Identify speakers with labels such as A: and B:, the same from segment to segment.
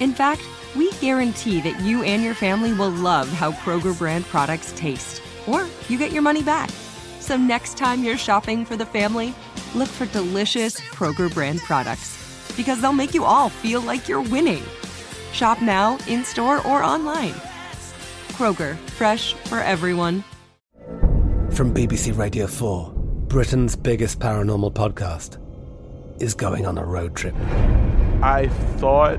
A: In fact, we guarantee that you and your family will love how Kroger brand products taste, or you get your money back. So next time you're shopping for the family, look for delicious Kroger brand products because they'll make you all feel like you're winning. Shop now, in store, or online. Kroger, fresh for everyone.
B: From BBC Radio 4, Britain's biggest paranormal podcast is going on a road trip.
C: I thought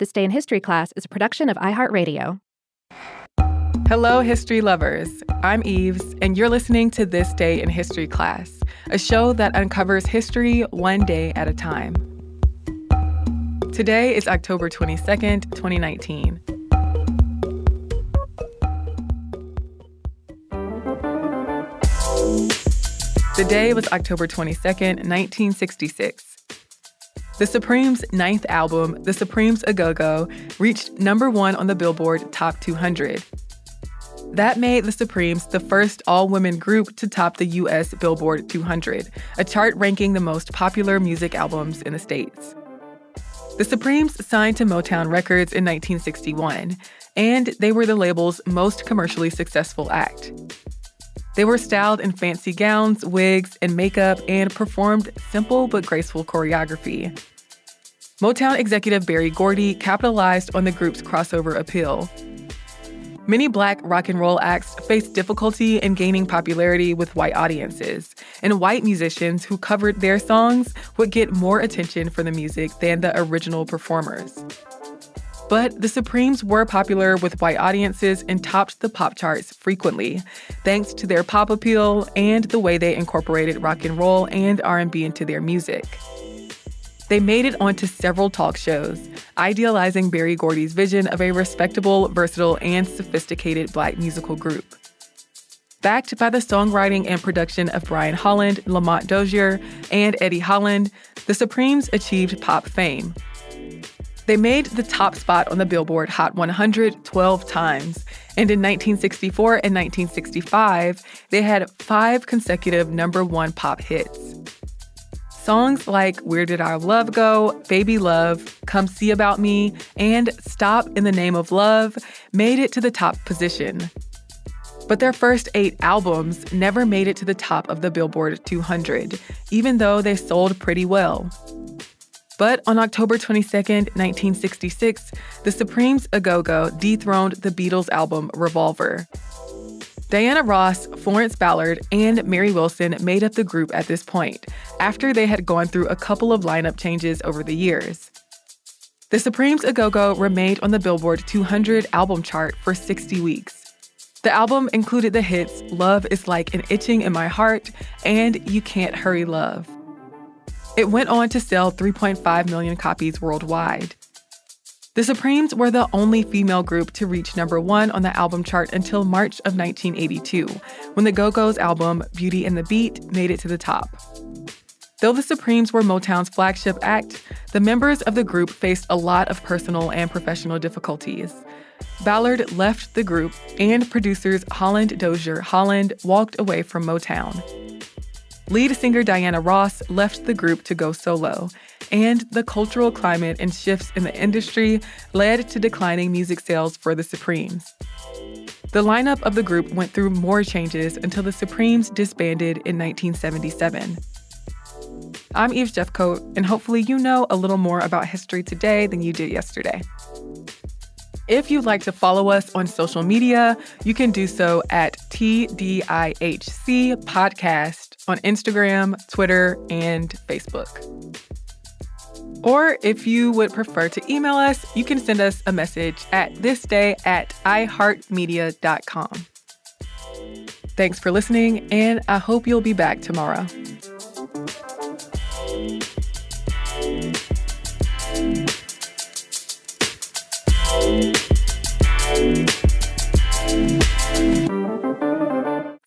D: This Day in History class is a production of iHeartRadio.
E: Hello, history lovers. I'm Eves, and you're listening to This Day in History class, a show that uncovers history one day at a time. Today is October 22nd, 2019. The day was October 22nd, 1966. The Supremes' ninth album, The Supremes A Go Go, reached number one on the Billboard Top 200. That made the Supremes the first all women group to top the US Billboard 200, a chart ranking the most popular music albums in the States. The Supremes signed to Motown Records in 1961, and they were the label's most commercially successful act. They were styled in fancy gowns, wigs, and makeup and performed simple but graceful choreography. Motown executive Berry Gordy capitalized on the group's crossover appeal. Many black rock and roll acts faced difficulty in gaining popularity with white audiences, and white musicians who covered their songs would get more attention for the music than the original performers. But the Supremes were popular with white audiences and topped the pop charts frequently, thanks to their pop appeal and the way they incorporated rock and roll and R&B into their music. They made it onto several talk shows, idealizing Berry Gordy's vision of a respectable, versatile, and sophisticated black musical group. Backed by the songwriting and production of Brian Holland, Lamont Dozier, and Eddie Holland, the Supremes achieved pop fame, they made the top spot on the Billboard Hot 100 12 times. And in 1964 and 1965, they had five consecutive number one pop hits. Songs like Where Did Our Love Go, Baby Love, Come See About Me, and Stop in the Name of Love made it to the top position. But their first eight albums never made it to the top of the Billboard 200, even though they sold pretty well. But on October 22, 1966, the Supremes A Go Go dethroned the Beatles album Revolver. Diana Ross, Florence Ballard, and Mary Wilson made up the group at this point, after they had gone through a couple of lineup changes over the years. The Supremes A Go Go remained on the Billboard 200 album chart for 60 weeks. The album included the hits Love is Like an Itching in My Heart and You Can't Hurry Love. It went on to sell 3.5 million copies worldwide. The Supremes were the only female group to reach number one on the album chart until March of 1982, when the Go Go's album Beauty and the Beat made it to the top. Though the Supremes were Motown's flagship act, the members of the group faced a lot of personal and professional difficulties. Ballard left the group, and producers Holland Dozier Holland walked away from Motown. Lead singer Diana Ross left the group to go solo, and the cultural climate and shifts in the industry led to declining music sales for the Supremes. The lineup of the group went through more changes until the Supremes disbanded in 1977. I'm Eve Jeffcoat, and hopefully you know a little more about history today than you did yesterday. If you'd like to follow us on social media, you can do so at TDIHC Podcast on Instagram, Twitter, and Facebook. Or if you would prefer to email us, you can send us a message at thisday at iheartmedia.com. Thanks for listening, and I hope you'll be back tomorrow.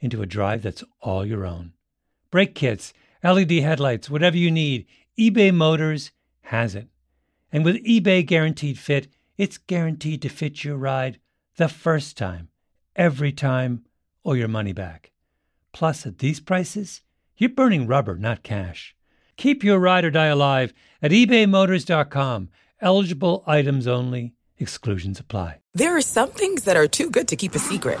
B: into a drive that's all your own. Brake kits, LED headlights, whatever you need, eBay Motors has it. And with eBay Guaranteed Fit, it's guaranteed to fit your ride the first time, every time, or your money back. Plus, at these prices, you're burning rubber, not cash. Keep your ride or die alive at ebaymotors.com. Eligible items only, exclusions apply.
F: There are some things that are too good to keep a secret,